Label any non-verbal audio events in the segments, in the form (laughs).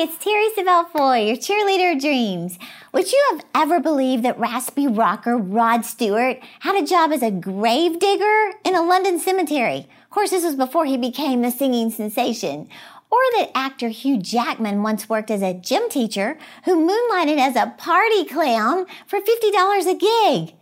it's Terry Savelle Foy, your cheerleader of dreams. Would you have ever believed that raspy rocker Rod Stewart had a job as a grave digger in a London cemetery? Of course, this was before he became the singing sensation. Or that actor Hugh Jackman once worked as a gym teacher who moonlighted as a party clown for $50 a gig.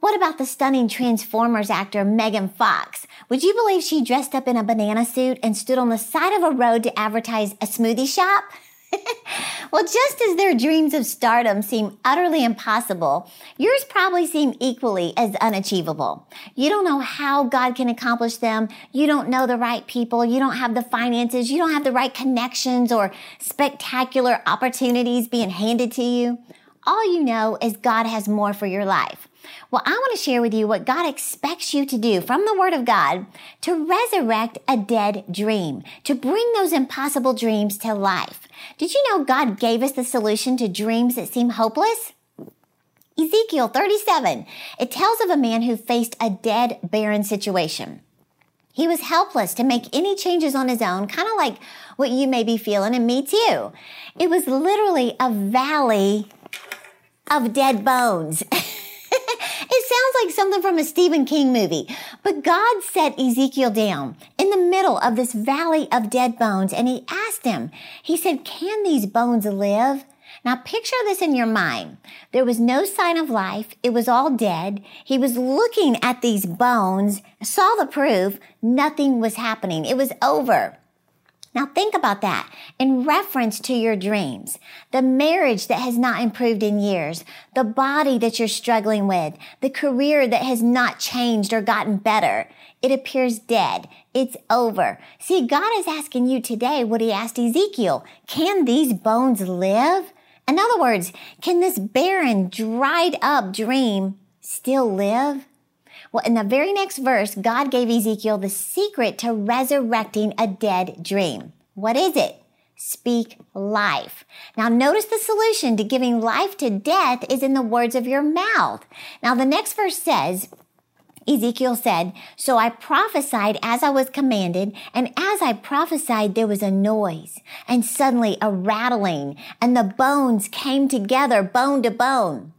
What about the stunning Transformers actor Megan Fox? Would you believe she dressed up in a banana suit and stood on the side of a road to advertise a smoothie shop? (laughs) well, just as their dreams of stardom seem utterly impossible, yours probably seem equally as unachievable. You don't know how God can accomplish them. You don't know the right people. You don't have the finances. You don't have the right connections or spectacular opportunities being handed to you. All you know is God has more for your life. Well, I want to share with you what God expects you to do from the Word of God to resurrect a dead dream, to bring those impossible dreams to life. Did you know God gave us the solution to dreams that seem hopeless? Ezekiel 37. It tells of a man who faced a dead, barren situation. He was helpless to make any changes on his own, kind of like what you may be feeling, and me too. It was literally a valley of dead bones. (laughs) (laughs) It sounds like something from a Stephen King movie. But God set Ezekiel down in the middle of this valley of dead bones and he asked him, he said, can these bones live? Now picture this in your mind. There was no sign of life. It was all dead. He was looking at these bones, saw the proof. Nothing was happening. It was over. Now think about that in reference to your dreams, the marriage that has not improved in years, the body that you're struggling with, the career that has not changed or gotten better. It appears dead. It's over. See, God is asking you today what he asked Ezekiel. Can these bones live? In other words, can this barren, dried up dream still live? Well, in the very next verse, God gave Ezekiel the secret to resurrecting a dead dream. What is it? Speak life. Now notice the solution to giving life to death is in the words of your mouth. Now the next verse says, Ezekiel said, So I prophesied as I was commanded, and as I prophesied, there was a noise, and suddenly a rattling, and the bones came together, bone to bone.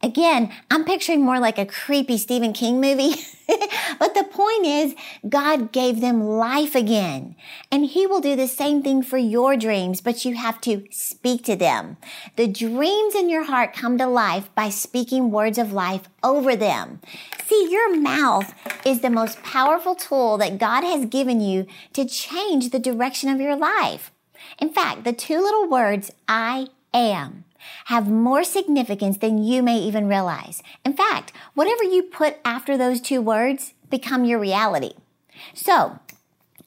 Again, I'm picturing more like a creepy Stephen King movie. (laughs) but the point is, God gave them life again. And He will do the same thing for your dreams, but you have to speak to them. The dreams in your heart come to life by speaking words of life over them. See, your mouth is the most powerful tool that God has given you to change the direction of your life. In fact, the two little words, I am, have more significance than you may even realize. In fact, whatever you put after those two words become your reality. So,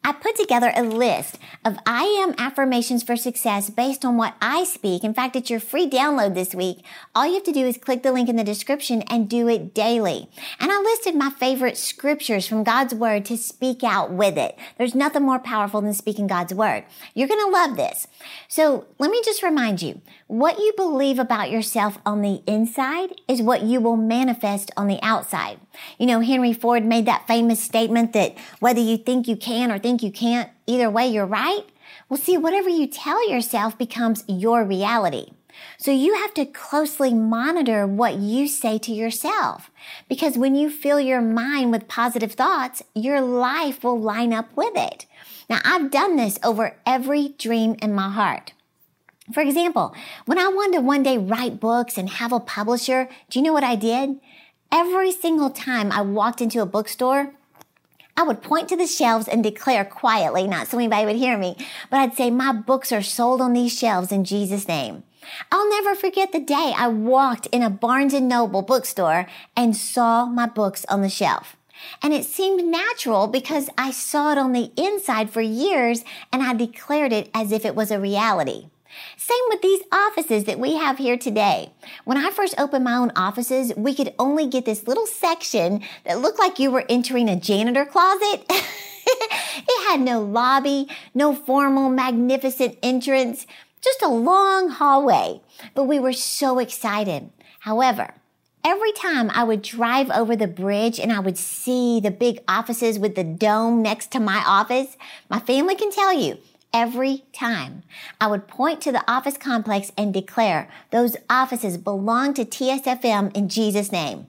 I put together a list of I am affirmations for success based on what I speak. In fact, it's your free download this week. All you have to do is click the link in the description and do it daily. And I listed my favorite scriptures from God's word to speak out with it. There's nothing more powerful than speaking God's word. You're going to love this. So let me just remind you, what you believe about yourself on the inside is what you will manifest on the outside. You know, Henry Ford made that famous statement that whether you think you can or think you can't, either way, you're right. Well, see, whatever you tell yourself becomes your reality. So you have to closely monitor what you say to yourself. Because when you fill your mind with positive thoughts, your life will line up with it. Now, I've done this over every dream in my heart. For example, when I wanted to one day write books and have a publisher, do you know what I did? Every single time I walked into a bookstore, I would point to the shelves and declare quietly, not so anybody would hear me, but I'd say, my books are sold on these shelves in Jesus' name. I'll never forget the day I walked in a Barnes and Noble bookstore and saw my books on the shelf. And it seemed natural because I saw it on the inside for years and I declared it as if it was a reality. Same with these offices that we have here today. When I first opened my own offices, we could only get this little section that looked like you were entering a janitor closet. (laughs) it had no lobby, no formal, magnificent entrance, just a long hallway. But we were so excited. However, Every time I would drive over the bridge and I would see the big offices with the dome next to my office, my family can tell you every time. I would point to the office complex and declare those offices belong to TSFM in Jesus' name.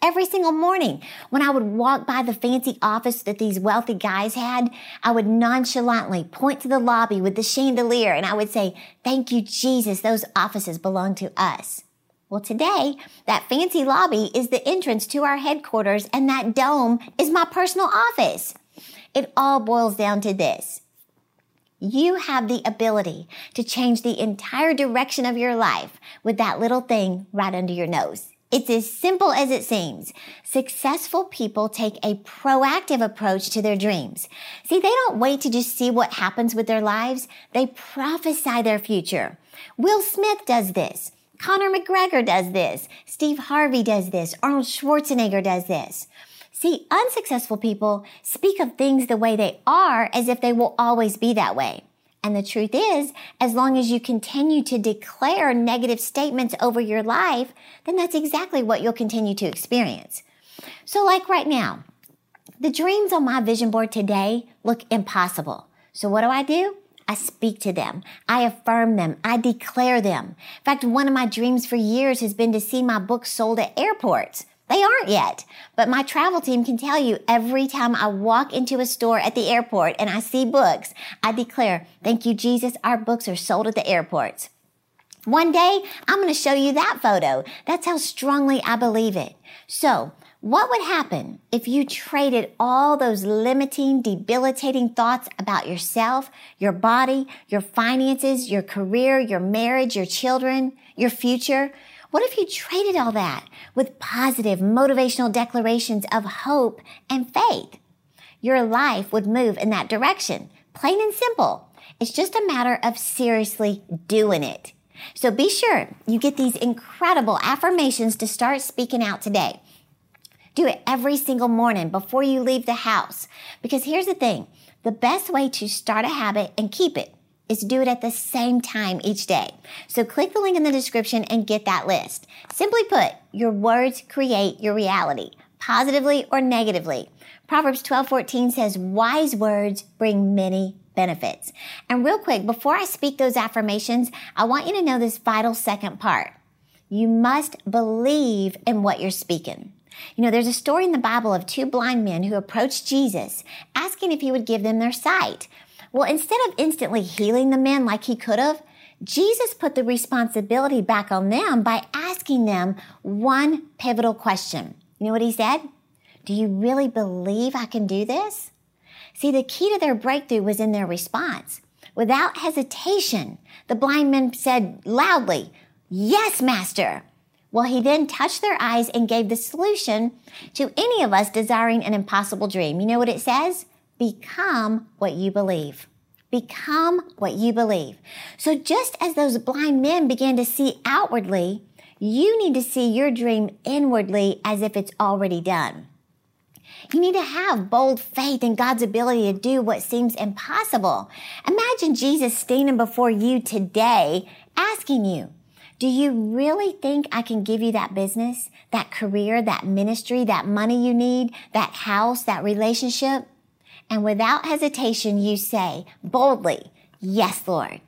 Every single morning, when I would walk by the fancy office that these wealthy guys had, I would nonchalantly point to the lobby with the chandelier and I would say, Thank you, Jesus, those offices belong to us. Well, today, that fancy lobby is the entrance to our headquarters and that dome is my personal office. It all boils down to this. You have the ability to change the entire direction of your life with that little thing right under your nose. It's as simple as it seems. Successful people take a proactive approach to their dreams. See, they don't wait to just see what happens with their lives. They prophesy their future. Will Smith does this. Conor McGregor does this. Steve Harvey does this. Arnold Schwarzenegger does this. See, unsuccessful people speak of things the way they are as if they will always be that way. And the truth is, as long as you continue to declare negative statements over your life, then that's exactly what you'll continue to experience. So, like right now, the dreams on my vision board today look impossible. So, what do I do? I speak to them. I affirm them. I declare them. In fact, one of my dreams for years has been to see my books sold at airports. They aren't yet, but my travel team can tell you every time I walk into a store at the airport and I see books, I declare, thank you, Jesus, our books are sold at the airports. One day, I'm going to show you that photo. That's how strongly I believe it. So, what would happen if you traded all those limiting, debilitating thoughts about yourself, your body, your finances, your career, your marriage, your children, your future what if you traded all that with positive motivational declarations of hope and faith? Your life would move in that direction. Plain and simple. It's just a matter of seriously doing it. So be sure you get these incredible affirmations to start speaking out today. Do it every single morning before you leave the house. Because here's the thing. The best way to start a habit and keep it is to do it at the same time each day. So click the link in the description and get that list. Simply put, your words create your reality, positively or negatively. Proverbs 12:14 says, "Wise words bring many benefits." And real quick, before I speak those affirmations, I want you to know this vital second part. You must believe in what you're speaking. You know, there's a story in the Bible of two blind men who approached Jesus asking if he would give them their sight. Well, instead of instantly healing the man like he could have, Jesus put the responsibility back on them by asking them one pivotal question. You know what he said? Do you really believe I can do this? See, the key to their breakthrough was in their response. Without hesitation, the blind man said loudly, Yes, Master. Well, he then touched their eyes and gave the solution to any of us desiring an impossible dream. You know what it says? Become what you believe. Become what you believe. So just as those blind men began to see outwardly, you need to see your dream inwardly as if it's already done. You need to have bold faith in God's ability to do what seems impossible. Imagine Jesus standing before you today asking you, do you really think I can give you that business, that career, that ministry, that money you need, that house, that relationship? And without hesitation, you say boldly, Yes, Lord.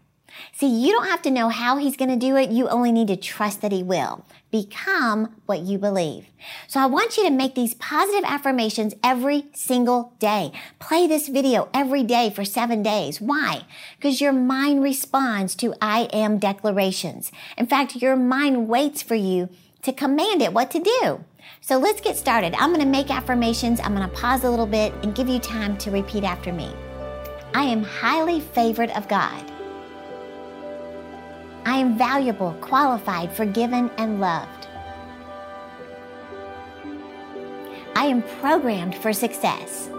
See, you don't have to know how he's going to do it. You only need to trust that he will. Become what you believe. So I want you to make these positive affirmations every single day. Play this video every day for seven days. Why? Because your mind responds to I am declarations. In fact, your mind waits for you to command it what to do. So let's get started. I'm going to make affirmations. I'm going to pause a little bit and give you time to repeat after me. I am highly favored of God. I am valuable, qualified, forgiven, and loved. I am programmed for success.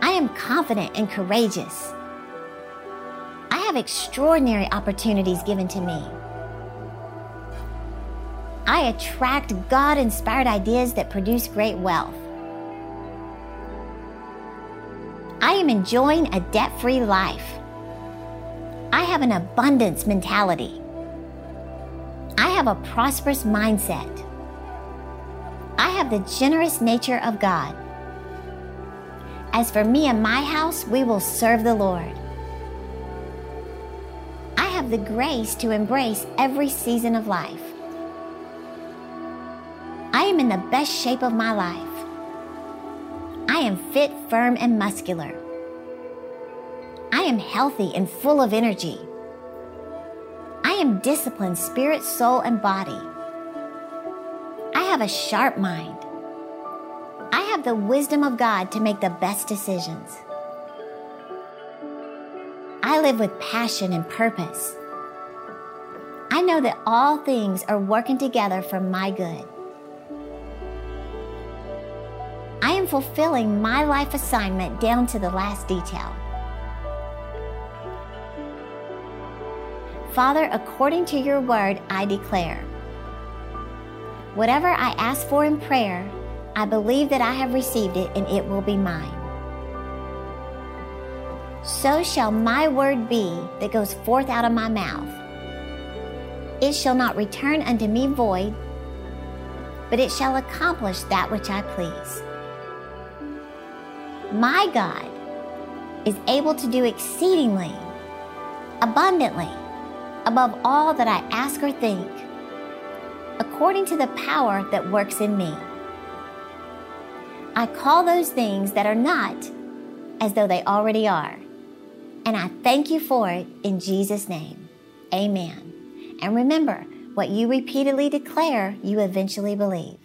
I am confident and courageous. I have extraordinary opportunities given to me. I attract God inspired ideas that produce great wealth. I am enjoying a debt free life. I have an abundance mentality. I have a prosperous mindset. I have the generous nature of God. As for me and my house, we will serve the Lord. I have the grace to embrace every season of life. I am in the best shape of my life. I am fit, firm, and muscular. I am healthy and full of energy. I am disciplined, spirit, soul, and body. I have a sharp mind. I have the wisdom of God to make the best decisions. I live with passion and purpose. I know that all things are working together for my good. Fulfilling my life assignment down to the last detail. Father, according to your word, I declare whatever I ask for in prayer, I believe that I have received it and it will be mine. So shall my word be that goes forth out of my mouth. It shall not return unto me void, but it shall accomplish that which I please. My God is able to do exceedingly, abundantly, above all that I ask or think, according to the power that works in me. I call those things that are not as though they already are. And I thank you for it in Jesus' name. Amen. And remember, what you repeatedly declare, you eventually believe.